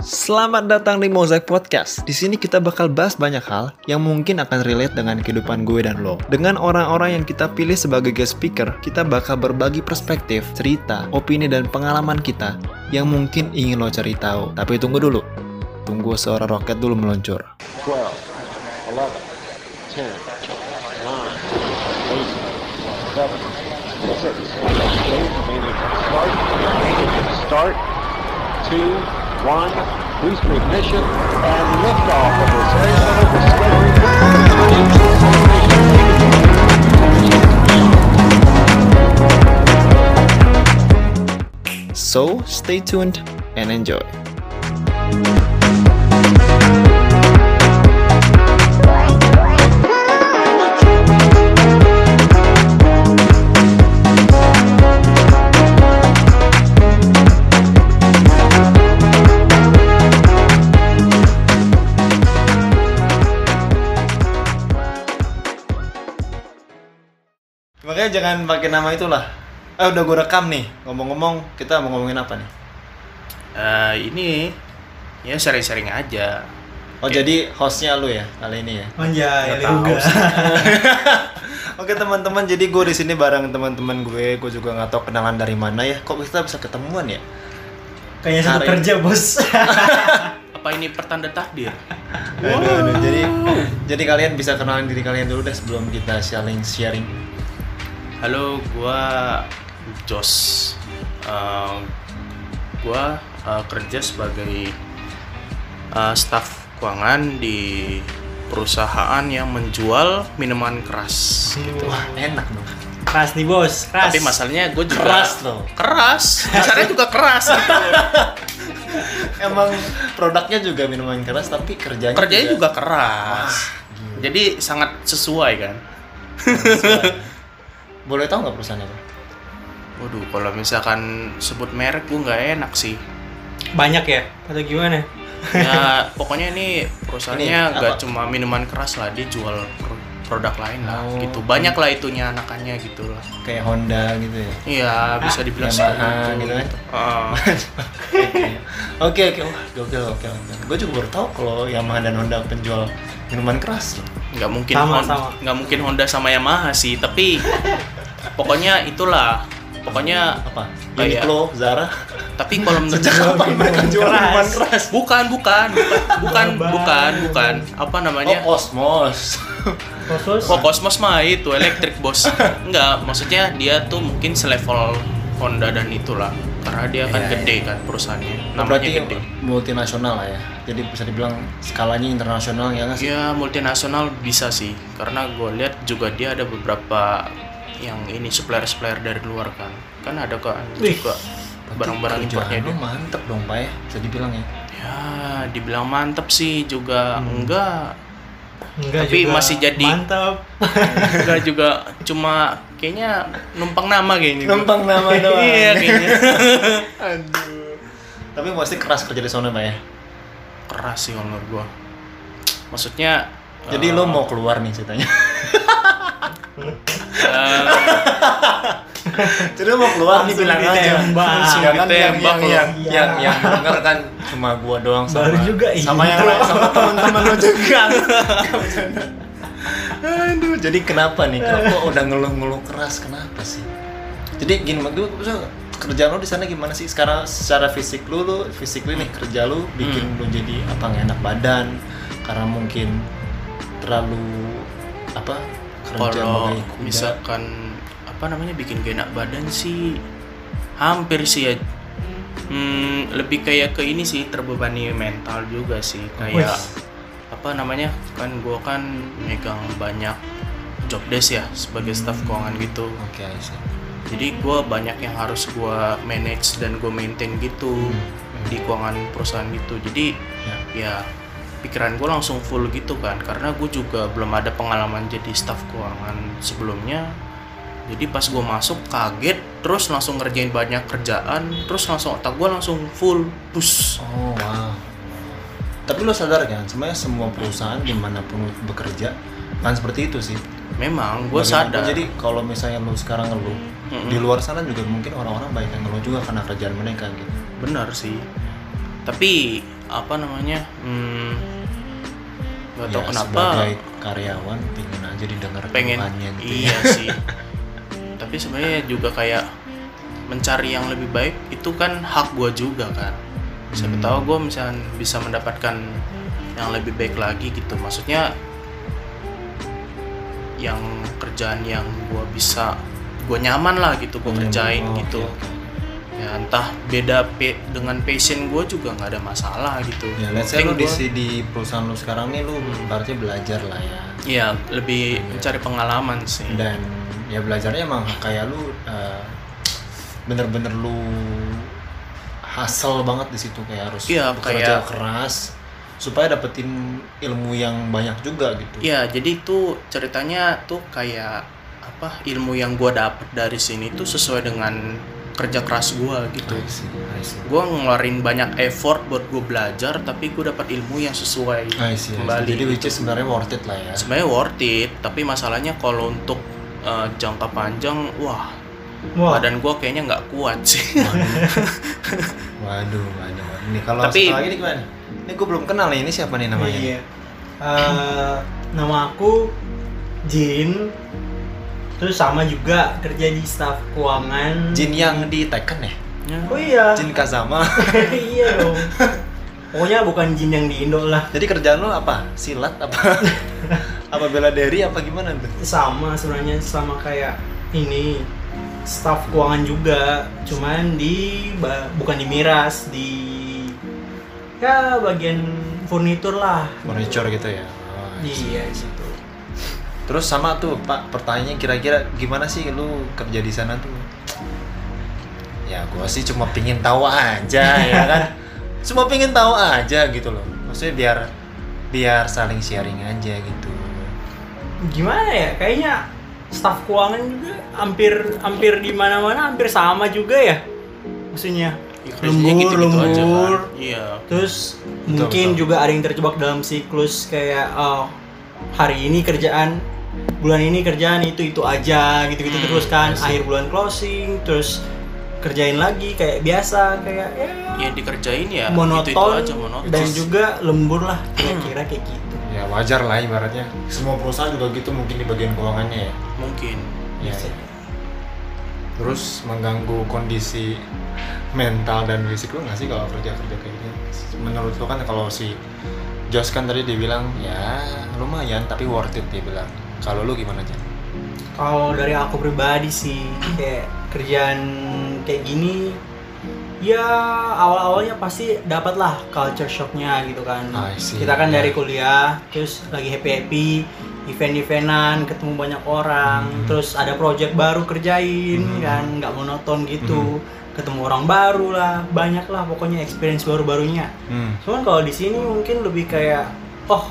Selamat datang di Mosaic Podcast. Di sini kita bakal bahas banyak hal yang mungkin akan relate dengan kehidupan gue dan lo. Dengan orang-orang yang kita pilih sebagai guest speaker, kita bakal berbagi perspektif, cerita, opini dan pengalaman kita yang mungkin ingin lo cari tahu. Tapi tunggu dulu. Tunggu suara roket dulu meluncur. 12, 11, 10, 9, 8, 7, 6, 5, 4, start, 2, 1, boost ignition, and liftoff of the Space So, stay tuned and enjoy. Makanya jangan pakai nama itulah. Eh udah gue rekam nih. Ngomong-ngomong, kita mau ngomongin apa nih? Eh, ini ya sering-sering aja. Oh jadi hostnya lu ya kali ini ya? Anjay, Nggak tahu juga. sih. Oke teman-teman, jadi gue di sini bareng teman-teman gue. Gue juga nggak tahu kenalan dari mana ya. Kok kita bisa ketemuan ya? Kayaknya satu kerja, Bos. Apa ini pertanda takdir? Aduh, aduh. Jadi jadi kalian bisa kenalin diri kalian dulu deh sebelum kita sharing sharing. Halo, gua Jos. Eh, gua eh, kerja sebagai eh, staf keuangan di perusahaan yang menjual minuman keras. Wah enak dong. Keras nih, Bos. Keras. Tapi masalahnya gue juga Keras loh. Keras. Dasarnya juga keras gitu. Emang produknya juga minuman keras tapi kerjanya Kerjanya juga keras. Jadi sangat sesuai kan. Boleh tahu nggak perusahaan apa? Waduh, kalau misalkan sebut merek gue nggak enak sih. banyak ya atau gimana? ya pokoknya ini Ini perusahaannya nggak cuma minuman keras lah dia jual pro- produk lain lah Oh. gitu banyak lah itunya anakannya gitu lah Kayak Honda gitu ya? iya bisa dibilang Yamaha seperti itu. gitu kan? Ah, Oke oke gokil gokil. Gue juga baru tahu kalau Yamaha dan Honda penjual minuman keras loh. Nggak mungkin Sama, Hon- sama. nggak mungkin Honda sama Yamaha sih tapi pokoknya itulah pokoknya Apa? Kayak- Uniqlo, Zara. tapi kalau menurut Sejak kapan mereka jual keras. minuman keras? bukan bukan bukan bukan bukan bukan apa namanya Oh Cosmos. Khusus. Oh Cosmos mah itu elektrik bos. Enggak, maksudnya dia tuh mungkin selevel Honda dan itulah. Karena dia kan Iya, gede kan perusahaannya. Oh, Namanya Berarti gede. multinasional lah ya. Jadi bisa dibilang skalanya internasional ya nggak sih? Ya multinasional bisa sih. Karena gue lihat juga dia ada beberapa yang ini supplier-supplier dari luar kan. Kan ada kan Wih. juga barang-barang importnya lu dia. mantep dong pak ya, bisa dibilang ya. Ya, dibilang mantep sih juga Hmm. enggak. Enggak Tapi juga masih jadi- Mantap. Enggak juga cuma kayaknya numpang nama kayaknya. Numpang nama doang. Iya kayaknya. Aduh. Tapi pasti keras kerja di sana pak ya. keras sih kalau menurut gua maksudnya Jadi eh, lo mau keluar nih ceritanya. eh, Jadi lo mau keluar nih bilang aja. Langsung Jangan yang ditembak yang yang, Iya. yang, yang denger kan cuma gua doang sama Baru juga, sama iya. yang lain sama teman-teman lo juga. Aduh, jadi kenapa nih? Kenapa udah ngeluh-ngeluh keras? Kenapa sih? Jadi gini, mak, gue kerjaan lo di sana gimana sih? Sekarang secara fisik lu, lu fisik lu nih kerja lu bikin lu jadi apa nggak enak badan karena mungkin terlalu apa kerja kalau misalkan apa namanya bikin gak enak badan sih hampir sih ya hmm, lebih kayak ke ini sih terbebani mental juga sih kayak Wih. apa namanya kan gua kan megang banyak job desk ya sebagai staff keuangan gitu Oke, see. jadi gue banyak yang harus gue manage dan gue maintain gitu di keuangan perusahaan gitu jadi Ya. ya pikiran gue langsung full gitu kan karena gue juga belum ada pengalaman jadi staff keuangan sebelumnya jadi pas gue masuk kaget terus langsung ngerjain banyak kerjaan terus langsung otak gue langsung full push Oh wow. Tapi lo sadar kan, sebenarnya semua perusahaan di mana pun bekerja kan seperti itu sih. memang gue sadar Jadi kalau misalnya lo sekarang ngeluh, Mm-mm. di luar sana juga mungkin orang-orang banyak yang ngeluh juga karena kerjaan mereka gitu. benar sih tapi apa namanya hmm, nggak Ya, tahu kenapa sebagai karyawan pengen aja didengar pengen gitu ya. iya sih tapi sebenarnya juga kayak mencari yang lebih baik itu kan hak gua juga kan siapa Hmm. tahu gue misalnya bisa mendapatkan yang lebih baik lagi gitu maksudnya yang kerjaan yang gua bisa gue nyaman lah gitu gue Hmm, kerjain oke, gitu oke. ya entah beda pe- dengan passion gue juga nggak ada masalah gitu Ya, let's say lu di, gua- di perusahaan lu sekarang nih lu berarti belajar lah ya. Iya, lebih mencari pengalaman sih. Dan ya belajarnya emang kayak lu eh, bener-bener lu hustle banget di situ kayak harus Iya, bekerja kayak- keras supaya dapetin ilmu yang banyak juga gitu. Iya, jadi itu ceritanya tuh kayak apa ilmu yang gua dapet dari sini tuh sesuai dengan kerja keras gua gitu. I see, I see. Gua ngeluarin banyak effort buat gue belajar, tapi gue dapat ilmu yang sesuai I see, I see. kembali. Jadi gitu. which is sebenarnya worth it lah ya. Sebenarnya worth it, tapi masalahnya kalau untuk uh, jangka panjang, wah Wah, badan gua kayaknya nggak kuat sih. Waduh, waduh, waduh. Nih kalau Tapi- satu lagi nih gimana? Ini gue belum kenal nih, ini siapa nih namanya? Iya. Eh, nama aku Jin. Terus sama juga kerja di staf keuangan. Jin yang di Tekken ya? Ya. Oh iya. Jin Kazama. iya dong. Pokoknya bukan Jin yang di Indo lah. Jadi kerjaan lo apa? Silat apa? apa bela diri apa gimana tuh? Sama sebenarnya sama kayak ini staf keuangan juga, cuman di bukan di miras, di ya bagian furnitur lah. Furniture gitu ya? Oh, Iya gitu. Terus sama tuh Pak, pertanyaannya kira-kira gimana sih lu kerja di sana tuh? Ya gua sih cuma pingin tahu aja ya kan. Cuma pingin tahu aja gitu loh. Maksudnya biar biar saling sharing aja gitu. Gimana ya? Kayaknya staf keuangan juga hampir hampir di mana-mana hampir sama juga ya. Maksudnya Ya, lembur, gitu-gitu aja kan. lembur. Iya. Terus mungkin betul. juga ada yang terjebak dalam siklus kayak oh, hari ini kerjaan bulan ini kerjaan itu itu aja gitu-gitu Hmm, terus kan I see. akhir bulan closing terus kerjain lagi kayak biasa kayak ya Yang dikerjain ya monoton, itu, itu aja monoton. dan juga lembur lah kira-kira kayak gitu. Ya wajar lah ibaratnya. Semua perusahaan juga gitu mungkin di bagian keuangannya ya. mungkin. Ya, ya. Terus mengganggu kondisi mental dan fisik lu nggak sih kalau kerja kerja kayak gini? Menurut lu kan kalau si Jos kan tadi dia bilang ya lumayan tapi worth it dia bilang. Kalau lu gimana aja? Kalau dari aku pribadi sih kayak kerjaan kayak gini ya awal-awalnya pasti dapat lah culture shocknya gitu kan. Kita kan ya. dari kuliah terus lagi happy happy event-eventan ketemu banyak orang Hmm. terus ada project baru kerjain Hmm. kan nggak monoton gitu ketemu orang baru lah banyak lah pokoknya experience baru-barunya Hmm. cuman kalau di sini mungkin lebih kayak oh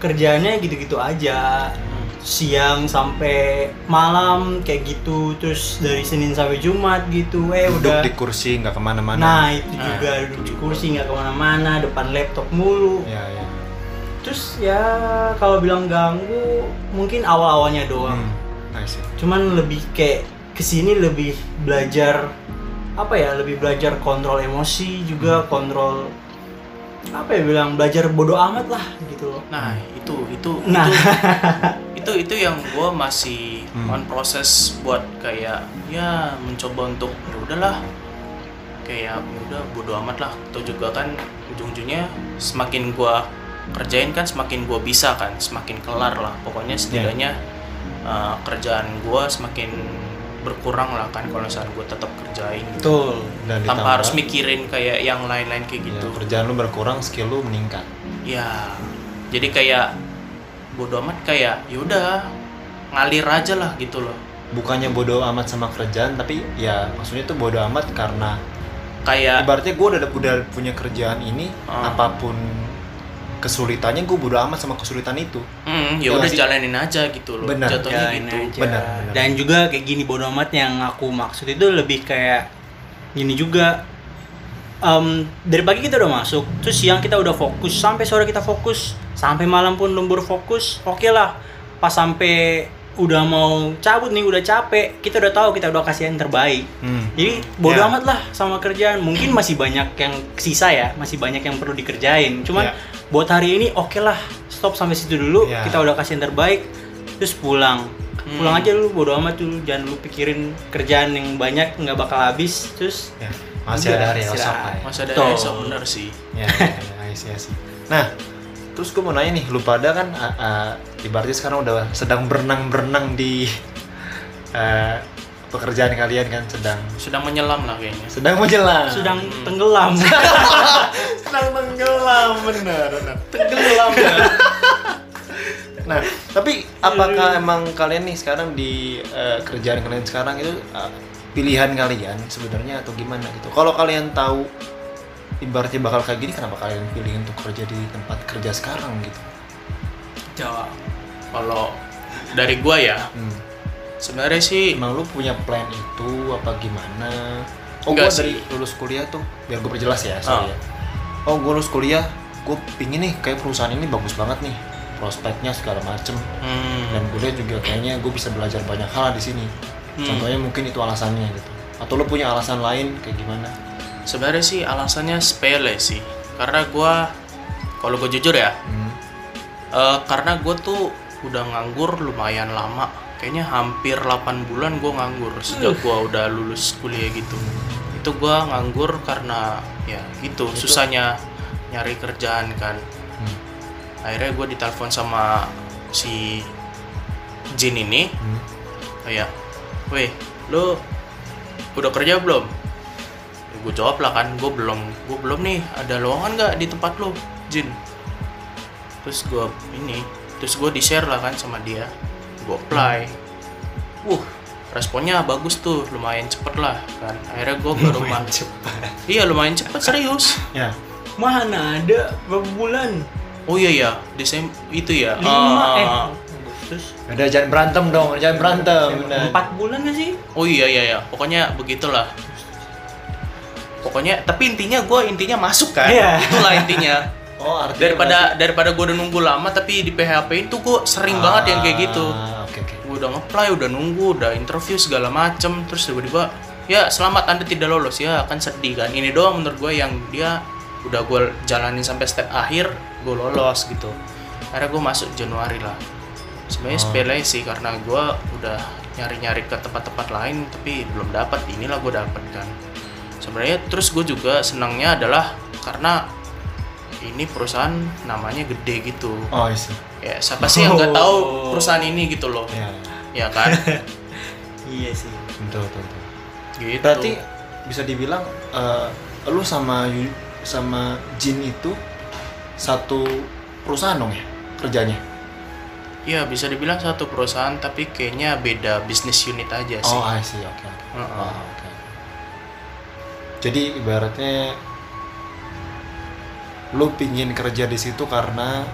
kerjanya gitu-gitu aja siang sampai malam kayak gitu terus dari Senin sampai Jumat gitu eh Duduk udah di kursi nggak ke mana-mana. nah itu Nah, juga itu duduk di kursi nggak ke mana-mana depan laptop mulu Ya ya. terus ya kalau bilang ganggu mungkin awal-awalnya doang Hmm. I see. cuman lebih kayak ke sini lebih belajar apa ya lebih belajar kontrol emosi juga kontrol apa ya bilang belajar bodoh amat lah gitu loh Nah, itu itu Nah. itu itu yang gue masih Hmm. on proses buat kayak ya mencoba untuk ya udahlah. Kayak ya udah bodo amat lah. Atau juga kan ujung-ujungnya semakin gue kerjain kan semakin gue bisa kan. Semakin kelar lah. Pokoknya setidaknya uh, kerjaan gue semakin berkurang lah kan kalau misalnya gue tetap kerjain gitu. betul. Dan tanpa ditambah, harus mikirin kayak yang lain-lain kayak ya, gitu. kerjaan lu berkurang, skill lu meningkat. ya. Jadi kayak bodo amat kayak yaudah ngalir aja lah gitu loh Bukannya bodoh amat sama kerjaan, tapi ya maksudnya tuh bodoh amat karena kayak ibaratnya gue udah udah punya kerjaan ini Ah. apa pun kesulitannya gue bodo amat sama kesulitan itu hmm, Ya ya udah jalanin aja gitu loh Benar. jatuhnya Jalanin gitu aja. Benar, benar. dan juga kayak gini bodoh amat yang aku maksud itu lebih kayak gini juga Em, dari pagi kita udah masuk terus siang kita udah fokus sampai sore kita fokus sampai malam pun lembur fokus oke lah pas sampai udah mau cabut nih udah capek kita udah tahu kita udah kasih yang terbaik Hmm. jadi bodo Ya. amat lah sama kerjaan mungkin masih banyak yang sisa ya masih banyak yang perlu dikerjain cuman Ya. buat hari ini oke lah stop sampai situ dulu Ya. kita udah kasih yang terbaik terus pulang Hmm. pulang aja lu bodo amat dulu jangan lu pikirin kerjaan yang banyak nggak bakal habis terus Ya, masih Udah, ada hari esok ya. Masih ada Betul. esok bener sih. Ya, ya, ya, see. Nah, terus gue mau nanya nih, lu pada kan uh, uh, ibaratnya sekarang udah sedang berenang-berenang di uh, pekerjaan kalian kan sedang Sedang menyelam lah kayaknya. sedang menjelang sedang tenggelam sedang tenggelam bener bener tenggelam ya. nah tapi apakah emang kalian nih sekarang di uh, kerjaan kalian sekarang itu uh, pilihan kalian sebenarnya atau gimana gitu. Kalau kalian tahu ibaratnya bakal kayak gini kenapa kalian pilih untuk kerja di tempat kerja sekarang gitu? Jawab Kalau dari gua ya, hmm. sebenarnya sih emang lu punya plan itu apa gimana? Oh Enggak gua dari sih. lulus kuliah tuh biar gue perjelas ya sorry Oh. ya. Oh gue lulus kuliah gue pingin nih kayak perusahaan ini bagus banget nih prospeknya segala macem. Hmm, dan gue juga kayaknya gue bisa belajar banyak hal di sini Hmm. contohnya mungkin itu alasannya gitu atau lu punya alasan lain kayak gimana sebenarnya sih alasannya sepele sih. Karena gua kalau gue jujur ya, hmm. eh, karena gue tuh udah nganggur lumayan lama. Kayaknya hampir 8 bulan gue nganggur sejak gua udah lulus kuliah gitu. Itu gua nganggur karena ya gitu susahnya nyari kerjaan kan. Hmm. Akhirnya gue ditelepon sama si Jin ini Hmm. kayak, weh, lo udah kerja belum? Ya, gue jawab lah kan, gue belum, gue belum nih. Ada lowongan nggak di tempat lo, Jin? Terus gue ini, terus gue di share lah kan sama dia, gue apply. Wuh, responnya bagus tuh, lumayan cepet lah kan. Akhirnya gue baru Lumayan ma- cepat Iya lumayan cepet serius. ya mana ada berapa bulan Oh iya ya, Desember itu ya. lima Ah, eh. Agustus udah jangan berantem dong jangan berantem empat bulan gak sih Oh iya iya ya, pokoknya begitulah. Pokoknya, tapi intinya gue intinya masuk kan, Iya. itulah intinya. oh artinya Daripada daripada gue udah nunggu lama tapi di PHP itu gue sering berarti- banget yang kayak gitu. Ah, oke oke Gue udah nge-apply, udah nunggu, udah interview segala macem, terus tiba-tiba ya selamat anda tidak lolos ya kan sedih kan. Ini doang menurut gue yang dia udah gue jalanin sampai step akhir gue lolos gitu. Akhirnya gue masuk Januari lah. Sebenarnya Oh. sepele sih karena gue udah nyari-nyari ke tempat-tempat lain tapi belum dapat. Inilah gue dapat kan. Sebenarnya terus gue juga senangnya adalah karena ini perusahaan namanya gede gitu. oh isi Ya siapa sih yang nggak tahu Oh. perusahaan ini gitu loh, ya ya kan? iya sih betul betul, betul. gitu. Berarti bisa dibilang eh, lu sama sama Jin itu satu perusahaan dong ya kerjanya? Ya bisa dibilang satu perusahaan tapi kayaknya beda bisnis unit aja sih. Oh, I see. Oke, oke. Jadi ibaratnya lu pingin kerja di situ karena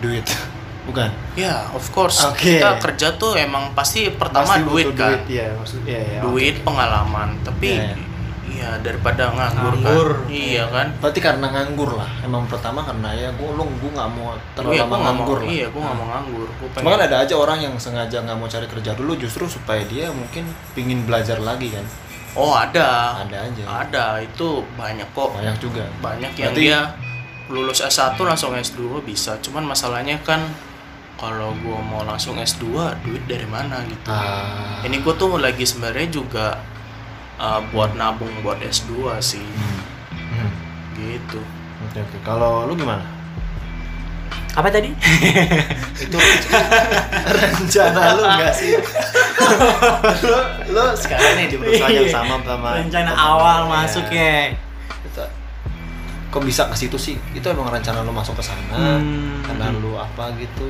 duit, bukan? Ya, of course. Oke. Kita kerja tuh emang pasti pertama Pasti duit kan. Duit, ya, maksudnya ya, Duit, pengalaman. Tapi Iya, iya. Iya daripada nganggur, Nganggur. kan. Iya kan? Berarti karena nganggur lah. Emang pertama karena ya gue lu gue nggak mau terlalu iya, lama mau. nganggur lah. Iya, gua nggak mau nganggur. Gua Cuma kan ada aja orang yang sengaja nggak mau cari kerja dulu justru supaya dia mungkin pingin belajar lagi kan. Oh, ada. Ada aja. Ada, itu banyak kok. Banyak juga. banyak yang Berarti- dia lulus S1 langsung S2 bisa cuman masalahnya kan kalau gua mau langsung S2 duit dari mana gitu Ah. ini gua tuh lagi sebenarnya juga uh, buat nabung buat S2 sih Hmm. Hmm. gitu Oke oke. Kalau lu gimana? apa tadi Itu rencana lu nggak sih? lu, lu sekarang nih di perusahaan yang sama sama rencana sama- awal ya. masuk ya Itu- Kok bisa ke situ sih? Itu emang rencana lu masuk ke sana? Hmm. Karena lu apa gitu?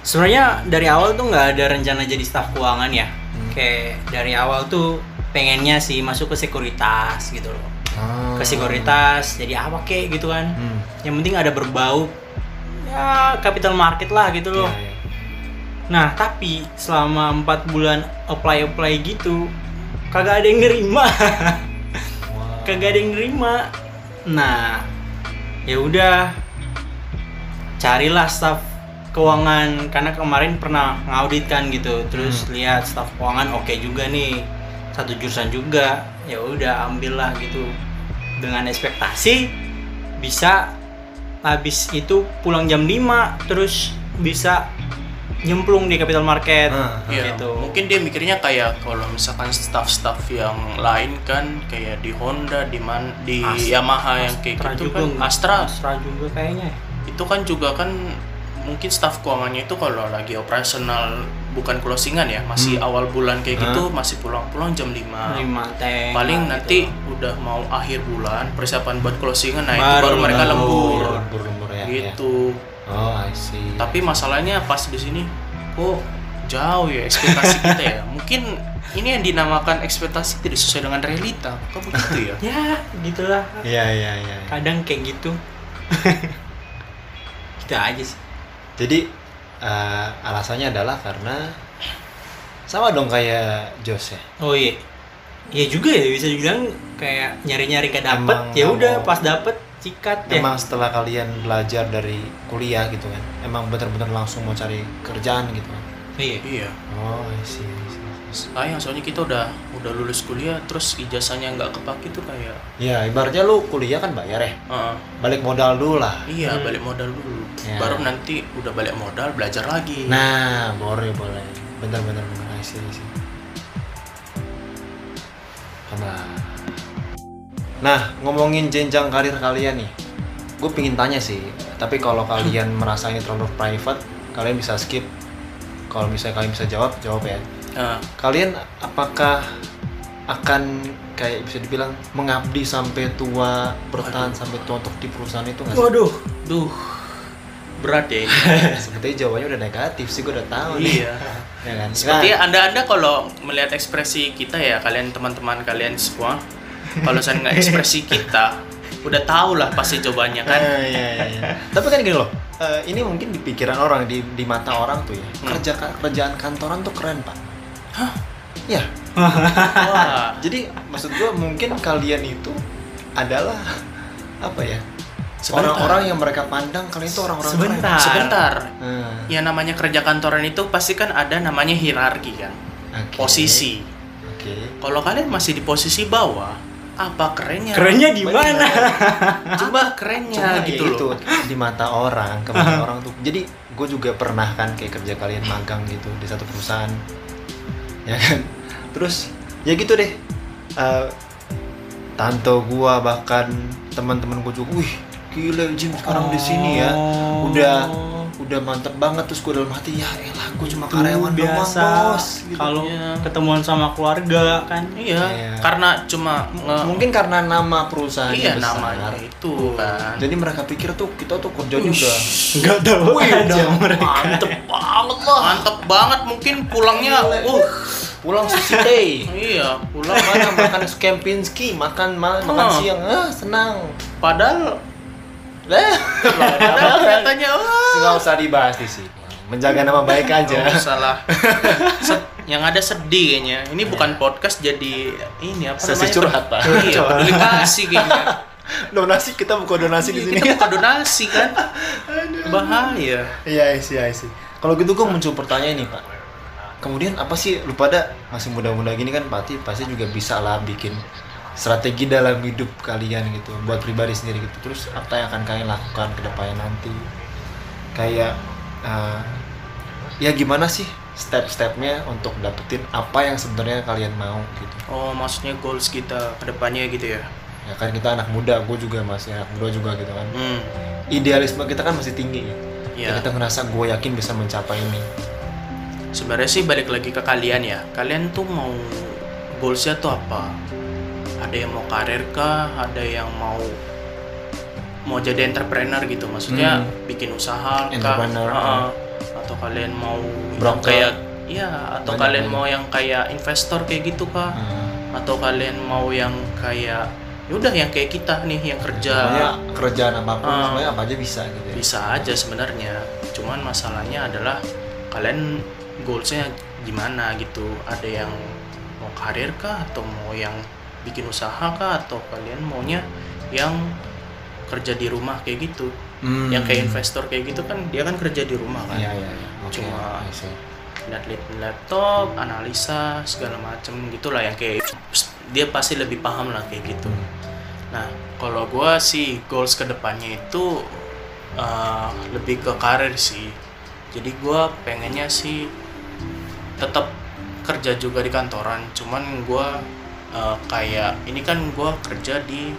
sebenarnya dari awal tuh nggak ada rencana jadi staf keuangan ya Hmm. kayak dari awal tuh pengennya sih masuk ke sekuritas gitu loh. Ah. ke sekuritas jadi apa kek gitu kan. Hmm. yang penting ada berbau ya capital market lah gitu loh. Iya, iya. nah tapi selama empat bulan apply apply gitu kagak ada yang nerima. Wah. kagak ada yang nerima. Nah ya udah. Carilah staff keuangan karena kemarin pernah ngaudit kan gitu. Terus lihat staf keuangan oke juga nih satu jurusan juga ya udah ambillah gitu. Dengan ekspektasi bisa habis itu pulang jam 5 terus bisa nyemplung di capital market Ah, Iya, gitu. mungkin dia mikirnya kayak kalau misalkan staff-staff yang lain kan kayak di Honda, di man, di Astra- Yamaha yang kayak Astra gitu juga kan? Astra. Astra juga kayaknya. Itu kan juga kan mungkin staff keuangannya itu kalau lagi operasional bukan closingan ya, masih Hmm. awal bulan kayak Hah? gitu masih pulang-pulang jam 5 lima teh paling nanti gitu. udah mau akhir bulan persiapan buat closingan nah itu Baru baru mereka lembur. lembur-lembur ya, ya. gitu. Oh I see. Tapi masalahnya pas di sini kok jauh ya ekspektasi kita ya? Mungkin ini yang dinamakan ekspektasi tidak sesuai dengan realita. Kok begitu ya? Ya gitulah. Iya iya iya kadang kayak gitu. Kita aja sih. Jadi eh, alasannya adalah karena sama dong kayak Jos ya? Oh iya. Iya juga ya bisa dibilang kayak nyari-nyari gak dapet ya udah pas dapet sikat ya Emang setelah kalian belajar dari kuliah gitu kan, emang benar-benar langsung mau cari kerjaan gitu kan? iya. Iya. Oh, I see, I see. Sayang soalnya kita udah udah lulus kuliah terus ijazahnya nggak kepake tuh kayak Ya, ibaratnya lu kuliah kan bayar ya, eh, balik modal dulu lah. iya Hmm. balik modal dulu Ya. baru nanti udah balik modal belajar lagi Nah, boleh boleh. Bener-bener bener. I see, I see. Nah. Nah, ngomongin jenjang karir kalian nih, gue pingin tanya sih. Tapi kalau kalian merasa ini terlalu private, kalian bisa skip. Kalau misalnya kalian bisa jawab, jawab ya. Nah, Kalian apakah akan kayak bisa dibilang mengabdi sampai tua, bertahan sampai tua untuk di perusahaan itu nggak waduh duh berat ya ini Sepertinya jawabannya udah negatif sih, gue udah tahu nih. iya Ya kan? Seperti Nah, anda anda kalau melihat ekspresi kita ya kalian teman-teman kalian semua, kalau saya nggak ekspresi kita, udah tahu lah pasti jawabannya kan. Ah, iya, iya, iya. Tapi kan gini loh, eh, ini mungkin di pikiran orang, di, di mata orang tuh ya, Hmm. kerja kerjaan kantoran tuh keren pak. Hah? Ya. Wah, Jadi maksud gua mungkin kalian itu adalah apa ya? Sebentar. Orang-orang yang mereka pandang kalian itu orang-orang Sebentar. sebentar. keren. Hmm, Ya namanya kerja kantoran itu pasti kan ada namanya hierarki kan, oke. posisi. Oke. Kalau kalian masih di posisi bawah, apa kerennya? kerennya di mana Coba kerennya Cuma gitu ya loh. itu di mata orang, ke mata orang tuh. Jadi gue juga pernah kan kayak kerja kalian magang gitu di satu perusahaan, ya kan. Terus ya gitu deh. Eh, tante gua bahkan teman-teman gue juga, wih gila Jim sekarang di sini ya, Oh. udah udah mantep banget terus gue dalam hati ya elah gue cuma karyawan doang biasa bos gitu. kalau Iya. ketemuan sama keluarga kan Iya, Iya. karena cuma mungkin karena nama perusahaan iya besar. namanya itu kan. jadi mereka pikir tuh kita tuh kerjanya udah nggak tahu Wih, ada mereka Mantep banget lah. Mantep banget mungkin pulangnya. Uh, pulang sushi day iya, pulang mana makan Kempinski makan ma- makan Oh. siang ah senang padahal padahal kelihatannya wah. nggak usah dibahas di sini menjaga nama baik aja Nggak usah lah. Yang ada sedih kayaknya. Ini bukan podcast jadi ini apa Sesi namanya? curhat, Pak. Iya, peduli kasih kayaknya. donasi kita buka donasi di sini Kita buka donasi kan. Bahaya. iya sih iya sih kalau gitu gue muncul pertanyaan nih pak kemudian apa sih lu pada masih muda-muda gini kan pasti pasti juga bisa lah bikin strategi dalam hidup kalian gitu buat pribadi sendiri gitu terus apa yang akan kalian lakukan ke depannya nanti kayak eh, ya gimana sih step-stepnya untuk dapetin apa yang sebenarnya kalian mau gitu Oh, maksudnya goals kita ke depannya gitu ya. ya kan kita anak muda gue juga masih anak muda juga gitu kan Hmm. idealisme kita kan masih tinggi ya. Dan kita ngerasa gue yakin bisa mencapai ini Sebenarnya sih balik lagi ke kalian ya. Kalian tuh mau goalsnya tuh apa? Ada yang mau karir kah? Ada yang mau mau jadi entrepreneur gitu. Maksudnya Hmm. bikin usaha kah? Entrepreneur, Heeh. Atau kalian mau yang Broker. kayak Iya, atau Banyak, kalian banyak. mau yang kayak investor kayak gitu kah? Hmm. Atau kalian mau yang kayak ya udah yang kayak kita nih yang kerja Pokoknya kerjaan apa pun, Ah. pokoknya apa aja bisa gitu ya. bisa aja sebenarnya cuman masalahnya adalah kalian goalsnya gimana gitu ada yang mau karir kah atau mau yang bikin usaha kah atau kalian maunya yang kerja di rumah kayak gitu Hmm. yang kayak investor kayak gitu kan dia kan kerja di rumah kan Iya iya iya. Oke. Cuma- I see. lihat lihat laptop analisa segala macem gitulah yang kayak dia pasti lebih paham lah kayak gitu Hmm. nah kalau gua sih goals ke depannya itu uh, lebih ke karir sih jadi gua pengennya sih tetap kerja juga di kantoran cuman gua uh, kayak ini kan gua kerja di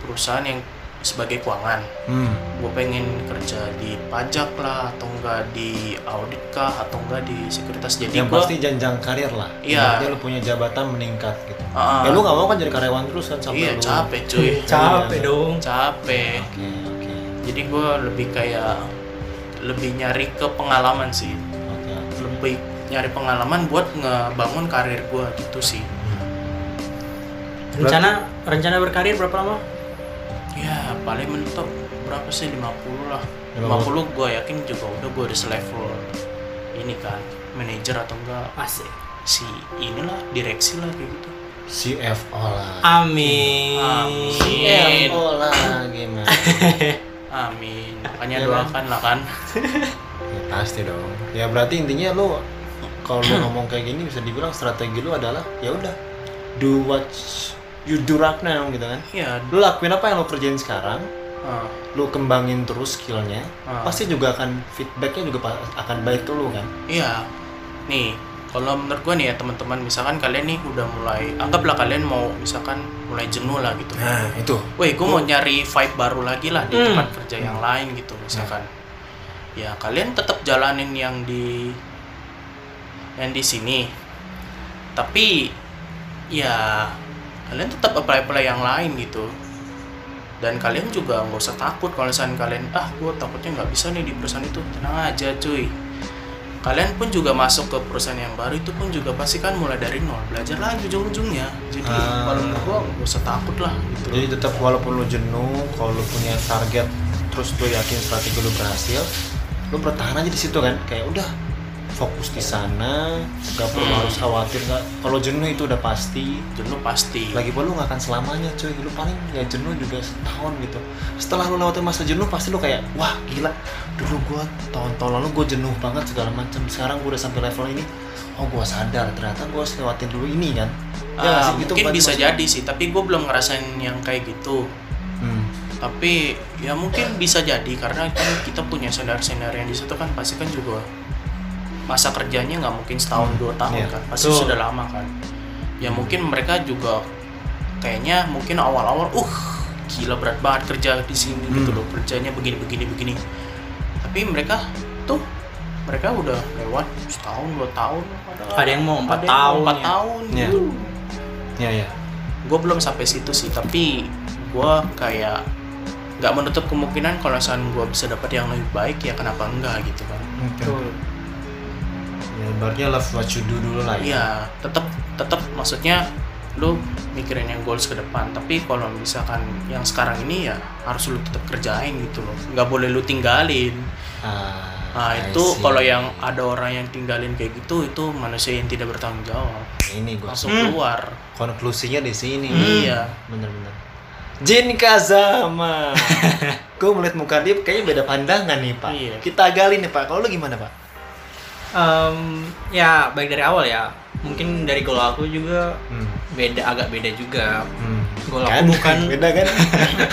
perusahaan yang sebagai keuangan Hmm. gue pengen kerja di pajak lah atau enggak di audit kah atau enggak di sekuritas jadi Yang gue pasti jenjang karir lah. Iya. Ibaratnya lu punya jabatan meningkat gitu. Ah, ya lu nggak mau kan jadi karyawan terus kan sampai iya lu. capek cuy capek Iya. dong capek Oke oke jadi gue lebih kayak lebih nyari ke pengalaman sih oke. lebih nyari pengalaman buat ngebangun karir gue gitu sih rencana rencana berkarir berapa lama ya paling mentok berapa sih 50 lah 50. 50 gue yakin juga udah gue udah selevel ini kan manajer atau enggak asik si inilah direksi lah kayak gitu CFO lah. amin Amin. CFO lah gimana? Amin. Makanya kan? doakan lah kan. ya, pasti dong. Ya berarti intinya lu kalau lu ngomong kayak gini bisa dibilang strategi lu adalah ya udah do what you do right now gitu kan. Iya. Lu lakuin apa yang lu kerjain sekarang, ah, lu kembangin terus skillnya, Ah. pasti juga akan feedbacknya juga akan baik ke lu kan. iya. Nih, kalau menurut gua nih ya teman-teman, misalkan kalian nih udah mulai, anggaplah kalian mau misalkan mulai jenuh lah gitu. Nah itu. Woi, gue mau nyari vibe baru lagi lah di Hmm. tempat kerja yang lain gitu misalkan. Ya kalian tetap jalanin yang di yang di sini. Tapi ya kalian tetap apply apply yang lain gitu. Dan kalian juga nggak usah takut kalau misalnya kalian ah gue takutnya nggak bisa nih di perusahaan itu tenang aja cuy. Kalian pun juga masuk ke perusahaan yang baru itu pun juga pasti kan mulai dari nol belajar lagi ujung-ujungnya. Jadi Ah. kalau menurut gue nggak usah takut lah gitu. Jadi tetap walaupun lu jenuh, kalau lu punya target, terus lu yakin strategi lu berhasil, lu bertahan aja di situ kan. Kayak udah fokus di sana, gak perlu Hmm. harus khawatir nggak. Kalau jenuh itu udah pasti. jenuh pasti Lagi pun lu nggak akan selamanya cuy. Lu paling ya jenuh juga setahun gitu. Setelah lu lewatin masa jenuh pasti lu kayak wah gila. Dulu gua tahun-tahun lalu gua jenuh banget segala macam. Sekarang gua udah sampai level ini. Oh gua sadar ternyata gua harus lewatin dulu ini kan. Ya nggak sih? Gitu mungkin bisa jadi sih tapi gue belum ngerasain yang kayak gitu Hmm. tapi ya mungkin bisa jadi karena kan kita punya senior-senior yang di situ kan pasti kan juga masa kerjanya nggak mungkin setahun dua tahun Iya, kan pasti betul. sudah lama kan ya mungkin mereka juga kayaknya mungkin awal-awal uh gila berat banget kerja di sini gitu Hmm. loh kerjanya begini begini begini tapi mereka tuh mereka udah lewat setahun dua tahun Ada yang mau empat ada yang mau tahun empat ya. tahun Iya. gitu Ya ya. gue belum sampai situ sih tapi gue kayak nggak menutup kemungkinan kalau misalnya gue bisa dapat yang lebih baik ya kenapa enggak gitu kan Betul. Ya, ibaratnya love what you do dulu lah ya. iya tetap tetap maksudnya lu mikirin yang goals ke depan tapi kalau misalkan yang sekarang ini ya harus lu tetap kerjain gitu loh nggak boleh lu tinggalin Ah, nah itu kalau yang ada orang yang tinggalin kayak gitu itu manusia yang tidak bertanggung jawab ini gua langsung Hmm. keluar konklusinya di sini. iya Bener-bener. Jin Kazama. gue melihat muka dia kayaknya beda pandangan nih pak. Iya. Kita gali nih pak. Kalau lu gimana pak? Em, ya baik dari awal ya. Mungkin dari goal aku juga Hmm. beda agak beda juga. Hmm. Goal aku bukan- beda kan?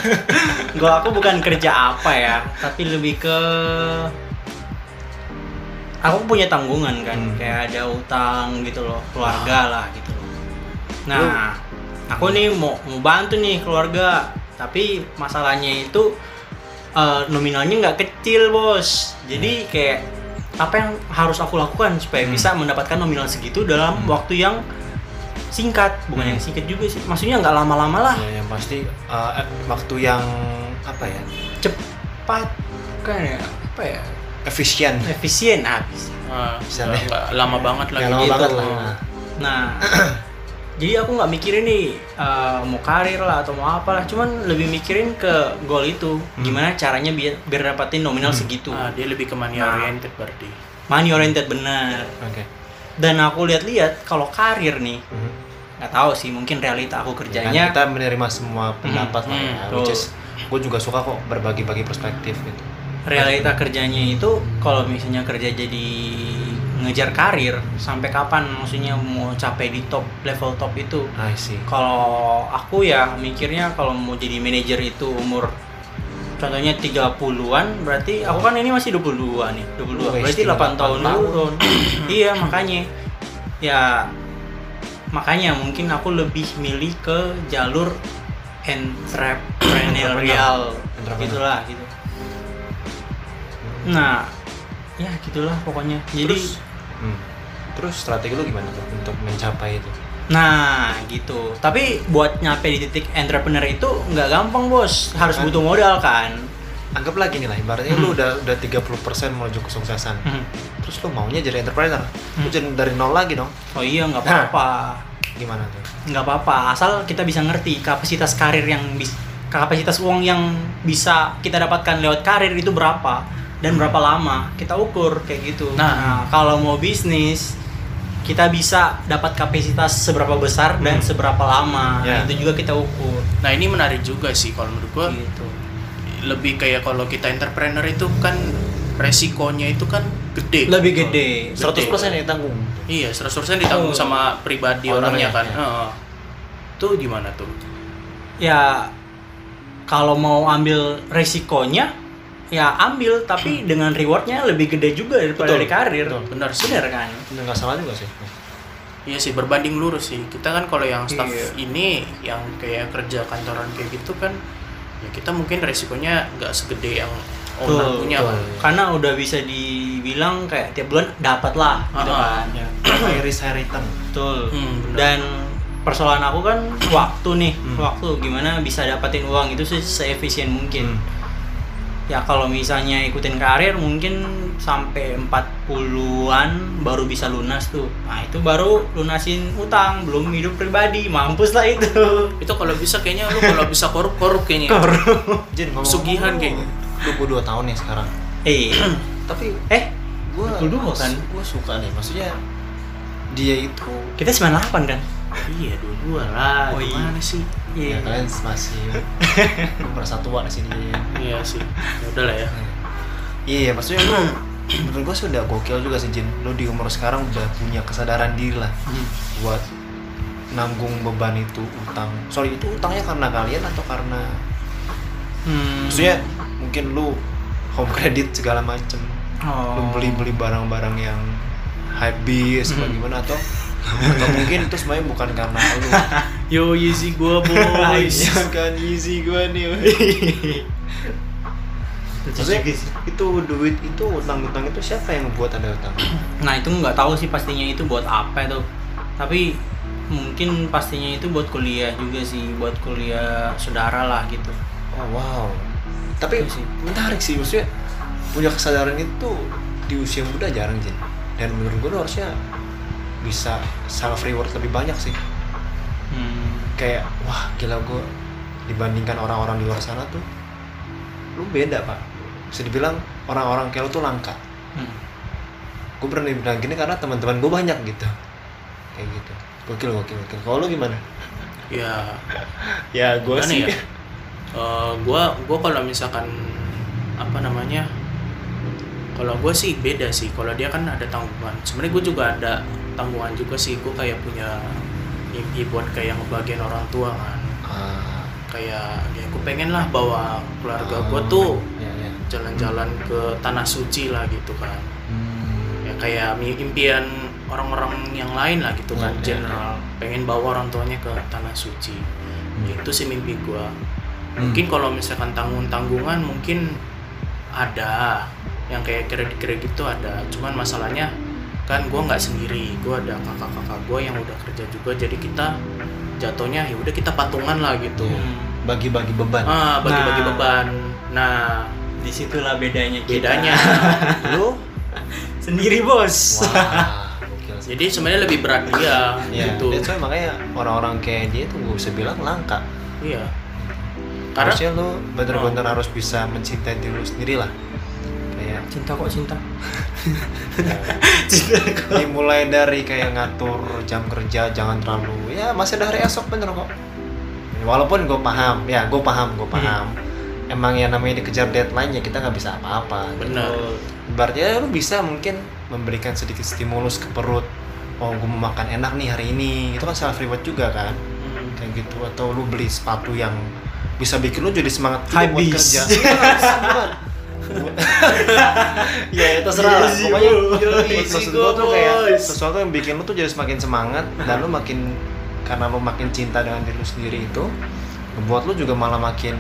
goal aku bukan kerja apa ya tapi lebih ke aku punya tanggungan kan. Hmm. kayak ada utang gitu loh keluarga lah gitu loh. Nah aku nih mau mau bantu nih keluarga. Tapi masalahnya itu eh, nominalnya nggak kecil bos. Jadi kayak apa yang harus aku lakukan supaya Hmm. bisa mendapatkan nominal segitu dalam Hmm. waktu yang singkat bukan Hmm. yang singkat juga sih maksudnya nggak lama-lama lah ya, yang pasti uh, eh, waktu yang apa ya? cepat kan ya apa ya Efisien. efisien habis Nah, Bisa lama banget lagi lama gitu. banget lah. Nah. jadi aku nggak mikirin nih eh, mau karir lah atau mau apa lah cuman lebih mikirin ke goal itu Hmm. gimana caranya biar biar dapatin nominal segitu Ah, dia lebih ke money Nah. oriented berarti. money oriented benar Oke. dan aku lihat-lihat kalau karir nih Mhm. nggak tahu sih mungkin realita aku Ya kan, kerjanya kita menerima semua pendapat lah ya. hmm, Which is gue juga suka kok berbagi-bagi perspektif gitu. realita kerjanya itu kalau misalnya kerja jadi ngejar karir sampai kapan maksudnya mau capai di top level top itu? I see. kalau aku ya mikirnya kalau mau jadi manajer itu umur contohnya 30-an berarti aku kan ini masih 22 nih 22 Wih, berarti 8 tahun tahun. turun. Iya makanya. Ya makanya mungkin aku lebih milih ke jalur entrepreneurial. Entrepreneur. gitulah gitu. Nah ya gitulah pokoknya. Jadi Terus, hmm, terus strategi lu gimana tuh untuk mencapai itu? Nah gitu. Tapi buat nyampe di titik entrepreneur itu nggak gampang bos. Harus Kan? butuh modal kan. Anggap lagi nih lah, ibaratnya lu udah udah 30% menuju kesuksesan. Hmm. Terus lu maunya jadi entrepreneur. Lu Hmm. jadi dari nol lagi dong. Oh iya nggak apa-apa. Gimana tuh? Nggak apa-apa. Asal kita bisa ngerti kapasitas karir yang bis kapasitas uang yang bisa kita dapatkan lewat karir itu berapa dan berapa lama kita ukur kayak gitu. Nah. kalau mau bisnis kita bisa dapat kapasitas seberapa besar dan Hmm. seberapa lama. Ya. Nah, itu juga kita ukur. Nah ini menarik juga sih kalau menurut gua Gitu. lebih kayak kalau kita entrepreneur itu kan resikonya itu kan gede. Lebih gede. 100% yang tanggung. Iya 100% ditanggung Oh. sama pribadi Ownernya, orangnya kan. ya. Heeh. Tuh gimana tuh? ya kalau mau ambil resikonya ya ambil tapi dengan rewardnya lebih gede juga daripada Betul, dari karir betul. Benar sih. bener kan Itu nggak salah juga sih. Iya sih berbanding lurus sih. Kita kan kalau yang staff Iya. ini yang kayak kerja kantoran kayak gitu kan ya kita mungkin resikonya nggak segede yang owner Betul, punya betul. kan. karena udah bisa dibilang kayak tiap bulan dapat lah gitu kan ya. High risk high return. betul Hmm, bener. dan persoalan aku kan waktu nih Hmm. waktu gimana bisa dapatin uang itu se seefisien mungkin Hmm. Ya kalau misalnya ikutin karir mungkin sampai 40-an baru bisa lunas tuh nah itu baru lunasin utang belum hidup pribadi mampus lah itu Itu kalau bisa kayaknya lu kalau bisa korup korup kayaknya. Jadi ngomong Pesugihan kayaknya. 22 tahun nih sekarang. eh Tapi eh gue 22 kan? gue suka nih maksudnya dia itu kita 98 kan Iya dua-dua lah. Oh, iya. Gimana sih? ya iya kalian masih merasa tua di sini. Iya sih. Ya udah lah ya. iya maksudnya lu menurut gue sih udah gokil juga sih Jin lu di umur sekarang udah punya kesadaran diri lah Hmm. buat nanggung beban itu utang sorry itu utangnya karena kalian atau karena Hmm. maksudnya mungkin lu home credit segala macem oh. lu beli beli barang-barang yang beast Hmm. bagaimana atau atau mungkin itu sebenarnya bukan karena lu. Yo Yeezy gua boys. Iya kan easy gue nih maksudnya itu duit itu utang-utang itu siapa yang buat ada utang? Nah itu nggak tahu sih pastinya itu buat apa itu. Tapi mungkin pastinya itu buat kuliah juga sih buat kuliah saudara lah gitu. Oh wow. Tapi Iya sih. menarik sih maksudnya punya kesadaran itu di usia muda jarang Jin dan menurut gue harusnya bisa self reward lebih banyak sih hmm. kayak wah gila gue dibandingkan orang-orang di luar sana tuh lu beda pak bisa dibilang orang-orang kayak lu tuh langka Hmm. gue berani bilang gini karena teman-teman gue banyak gitu kayak gitu gokil gokil gokil kalau lu gimana Ya ya gue gimana ya? Eh, gua gua kalau misalkan apa namanya? Kalau gue sih beda sih. Kalau dia kan ada tanggungan. Sebenarnya gue juga ada tanggungan juga sih. Gue kayak punya mimpi buat kayak ngebagian orang tua kan. ah, Kayak ya gue pengen lah bawa keluarga oh, gue tuh ya, ya. jalan-jalan ke tanah suci lah gitu kan. Hmm, Ya kayak impian orang-orang yang lain lah gitu kan. Ya, ya, General pengen bawa orang tuanya ke tanah suci. Ya, itu sih mimpi gue. mungkin Hmm. kalau misalkan tanggung-tanggungan mungkin ada yang kayak kredit-kredit gitu ada cuman masalahnya kan gue nggak sendiri gue ada kakak-kakak gue yang udah kerja juga jadi kita jatuhnya ya udah kita patungan lah gitu. Iya. bagi-bagi beban. Ah bagi-bagi Nah. beban. Nah di situlah bedanya kita. bedanya. Lu sendiri bos. Wah gokil sih. Jadi sebenarnya lebih berat dia ya gitu. that's why makanya orang-orang kayak dia tuh gue bisa bilang langka. Iya. Karena harusnya lu bener-bener harus bisa mencintai diri lu sendiri lah cinta kok cinta? Dimulai dari kayak ngatur jam kerja jangan terlalu ya masih ada hari esok bener kok. Walaupun gue paham ya gue paham gue paham. Emang ya namanya dikejar deadline ya kita nggak bisa apa-apa gitu. benar berarti ya lu bisa mungkin memberikan sedikit stimulus ke perut. Oh gue mau makan enak nih hari ini. Itu kan self reward juga kan? Hmm. kayak gitu. Atau lu beli sepatu yang bisa bikin lu jadi semangat juga High buat kerja ya itu terserah lah pokoknya maksud gua tuh kayak sesuatu yang bikin lu tuh jadi semakin semangat dan lu makin karena lu makin cinta dengan diri lu sendiri itu membuat lu juga malah makin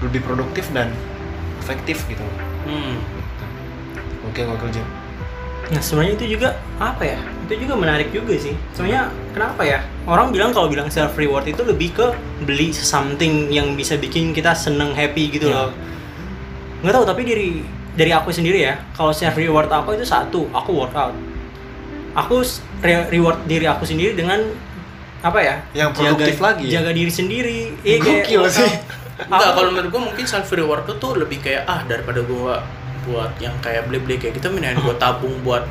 lebih produktif dan efektif gitu Hmm. oke oke Jim Nah sebenarnya itu juga apa ya? Itu juga menarik juga sih. Soalnya kenapa ya? Orang bilang kalau bilang self reward itu lebih ke beli something yang bisa bikin kita seneng happy gitu Ya. loh. Nggak tahu tapi dari dari aku sendiri ya. Kalau self reward aku itu satu, aku workout. Aku re- reward diri aku sendiri dengan apa ya? Yang produktif jaga, lagi ya? Jaga diri sendiri. Iya, kayak Gokil sih. Enggak, kalau menurut gua mungkin self reward tuh lebih kayak ah daripada gua buat yang kayak beli-beli kayak gitu mendingan gua tabung buat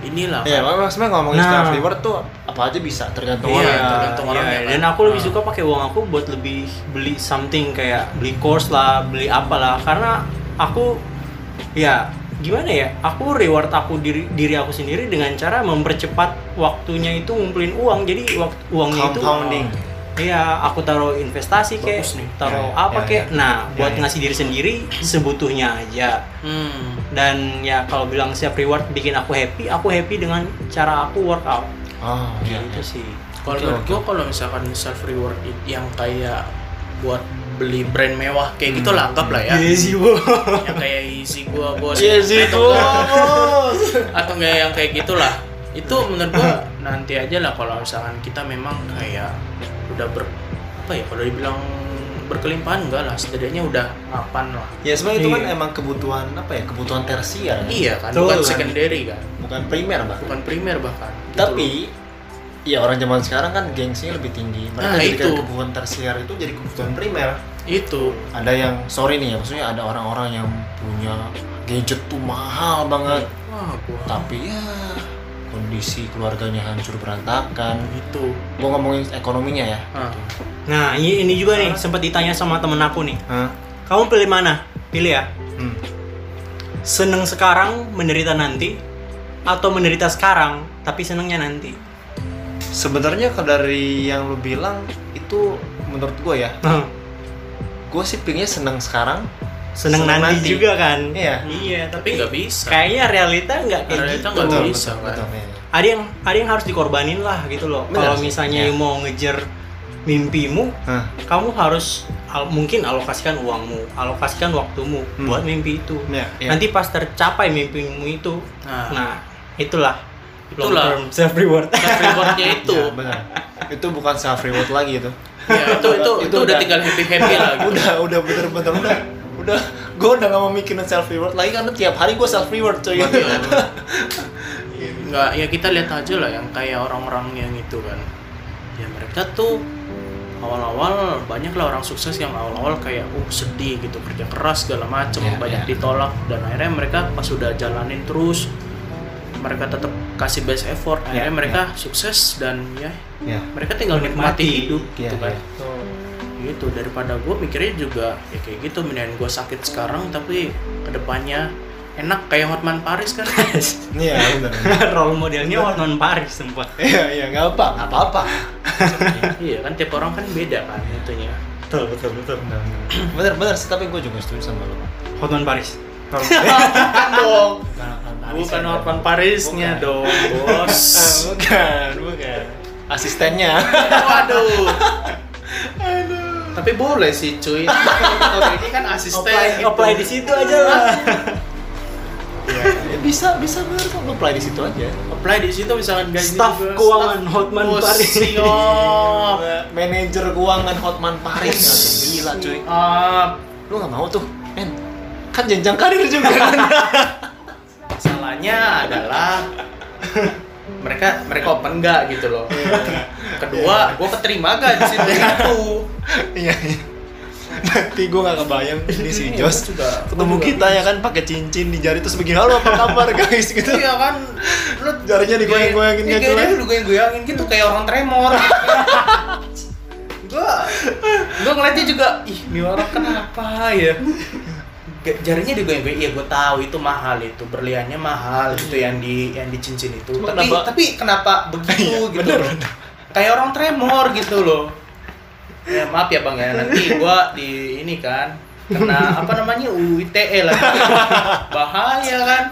inilah ya kan. maksudnya ngomongin Nah. self reward tuh apa aja bisa tergantung Iya, orang tergantung iya, orangnya kan. Dan aku lebih Ah. suka pakai uang aku buat lebih beli something kayak beli course lah, beli apalah karena aku ya gimana ya? Aku reward aku diri diri aku sendiri dengan cara mempercepat waktunya itu ngumpulin uang. Jadi waktu uangnya itu compounding Iya, aku taruh investasi kayak, nih. taruh Ya, apa ya, kayak. ya. Nah, Ya, buat ya. ngasih diri sendiri sebutuhnya aja. Hmm. Dan ya kalau bilang self reward bikin aku happy, aku happy dengan cara aku workout. oh iya Itu sih. Kalau Oke, menurut oke. gua kalau misalkan self reward yang kayak buat beli brand mewah kayak gitu lah anggap lah ya. Iya sih, Bu. yang kayak easy gua bos Iya enggak, bos. atau enggak yang kayak gitulah itu menurut gua nanti aja lah kalau misalkan kita memang kayak udah ber apa ya kalau dibilang berkelimpahan enggak lah setidaknya udah mapan lah ya sebenarnya itu kan Iya. emang kebutuhan apa ya kebutuhan tersier kan? iya kan Betul, bukan kan. secondary kan bukan primer bahkan bukan primer bahkan Gitu tapi. Ya orang zaman sekarang kan gengsinya lebih tinggi mereka Nah, jadikan itu. kebutuhan tersier itu jadi kebutuhan primer itu ada yang sorry nih ya maksudnya ada orang-orang yang punya gadget tuh mahal banget wah gua tapi ya kondisi keluarganya hancur berantakan itu gua ngomongin ekonominya ya ah. Nah, ini, ini juga nih sempat ditanya sama temen aku nih. Hah? Kamu pilih mana? Pilih ya. Hmm. Seneng sekarang, menderita nanti, atau menderita sekarang tapi senengnya nanti. Sebenarnya kalau dari yang lu bilang itu menurut gue ya Nah, gue sih pinginnya seneng sekarang seneng, Seneng nanti, nanti. juga kan? Iya. Iya, tapi nggak bisa Kayaknya realita nggak kayak Realita gitu. betul, bisa, betul, kan? betul, iya. Ada yang ada yang harus dikorbanin lah gitu loh. Kalau misalnya iya. mau ngejar mimpimu, Hah. kamu harus al- mungkin alokasikan uangmu, alokasikan waktumu Hmm. buat mimpi itu. Iya, iya. Nanti pas tercapai mimpimu itu, nah, nah itulah Itulah. term self reward. self rewardnya itu Ya, benar. itu bukan self reward lagi itu ya itu itu itu, Itu udah udah- tinggal happy happy lah gitu. udah udah bener-bener udah udah gue udah gak mau mikirin self reward lagi karena tiap hari gue self reward coy Iya. nggak ya kita lihat aja lah yang kayak orang-orang yang itu kan ya mereka tuh awal-awal banyak lah orang sukses yang awal-awal kayak oh sedih gitu kerja keras segala macem Iya, banyak iya. ditolak dan akhirnya mereka pas sudah jalanin terus mereka tetap kasih best effort akhirnya Iya, mereka sukses dan ya ya. mereka tinggal Menikmati. menikmati hidup Iya, gitu kan. iya. gitu daripada gue mikirnya juga ya kayak gitu mendingan gue sakit sekarang tapi ke depannya enak kayak Hotman Paris kan. Iya benar. Role modelnya Hotman Paris sempat. iya iya nggak apa nggak apa apa iya kan tiap orang kan beda kan itunya. Betul betul betul. bener bener sih tapi gue juga setuju sama lo Hotman Paris. bukan dong. Bukan Hotman Parisnya Bukan. dong bos. Ah, bukan bukan. Asistennya. Waduh. Tapi boleh sih cuy. Kalau ini kan asisten Apply, gitu. apply di situ aja lah. ya, bisa bisa bener kok apply di situ aja. Apply di situ misalkan gaji Staff juga, keuangan staff- Hotman Oh, Paris. siap. Manajer keuangan Hotman Paris. Aduh, gila cuy. Ah, lu nggak mau tuh kan jenjang karir juga kan Masalahnya adalah mereka mereka open nggak gitu loh. Kedua, gue keterima gak di situ itu. iya iya nanti gue gak kebayang ini si Iya, Jos ketemu kita ya kan pakai cincin di jari terus begini halo apa kabar guys gitu Iya kan, lu Jarinya digoyang-goyangin Iya, gitu kayaknya kan. lu goyang-goyangin gitu kayak orang tremor. gua gua ngeliatnya juga, ih ini orang kenapa ya? Jarinya digoyang-goyang, iya gua tahu itu mahal itu, berliannya mahal itu yang di yang di cincin itu. Cuma tapi kenapa- tapi kenapa begitu Iya, gitu bener, loh? bener. Kayak orang tremor gitu loh. Ya maaf ya bang ya, nanti gua di ini kan kena apa namanya UU ITE lagi bahaya kan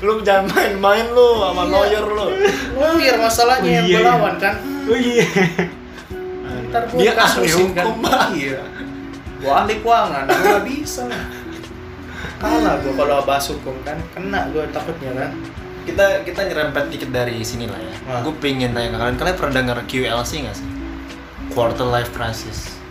lu jangan main-main lu sama Iya. lawyer lu lawyer masalahnya yang Oh, iya, gue lawan kan Oh iya. ntar gue dia kasusin kan hukum iya gue ahli keuangan gue gak bisa lah kalah gue kalau bahas hukum kan kena gue takutnya kan? Kita kita nyerempet dikit dari sini lah ya. Ah. gue pengen tanya ke kalian kalian pernah dengar QLC nggak sih? Quarter life crisis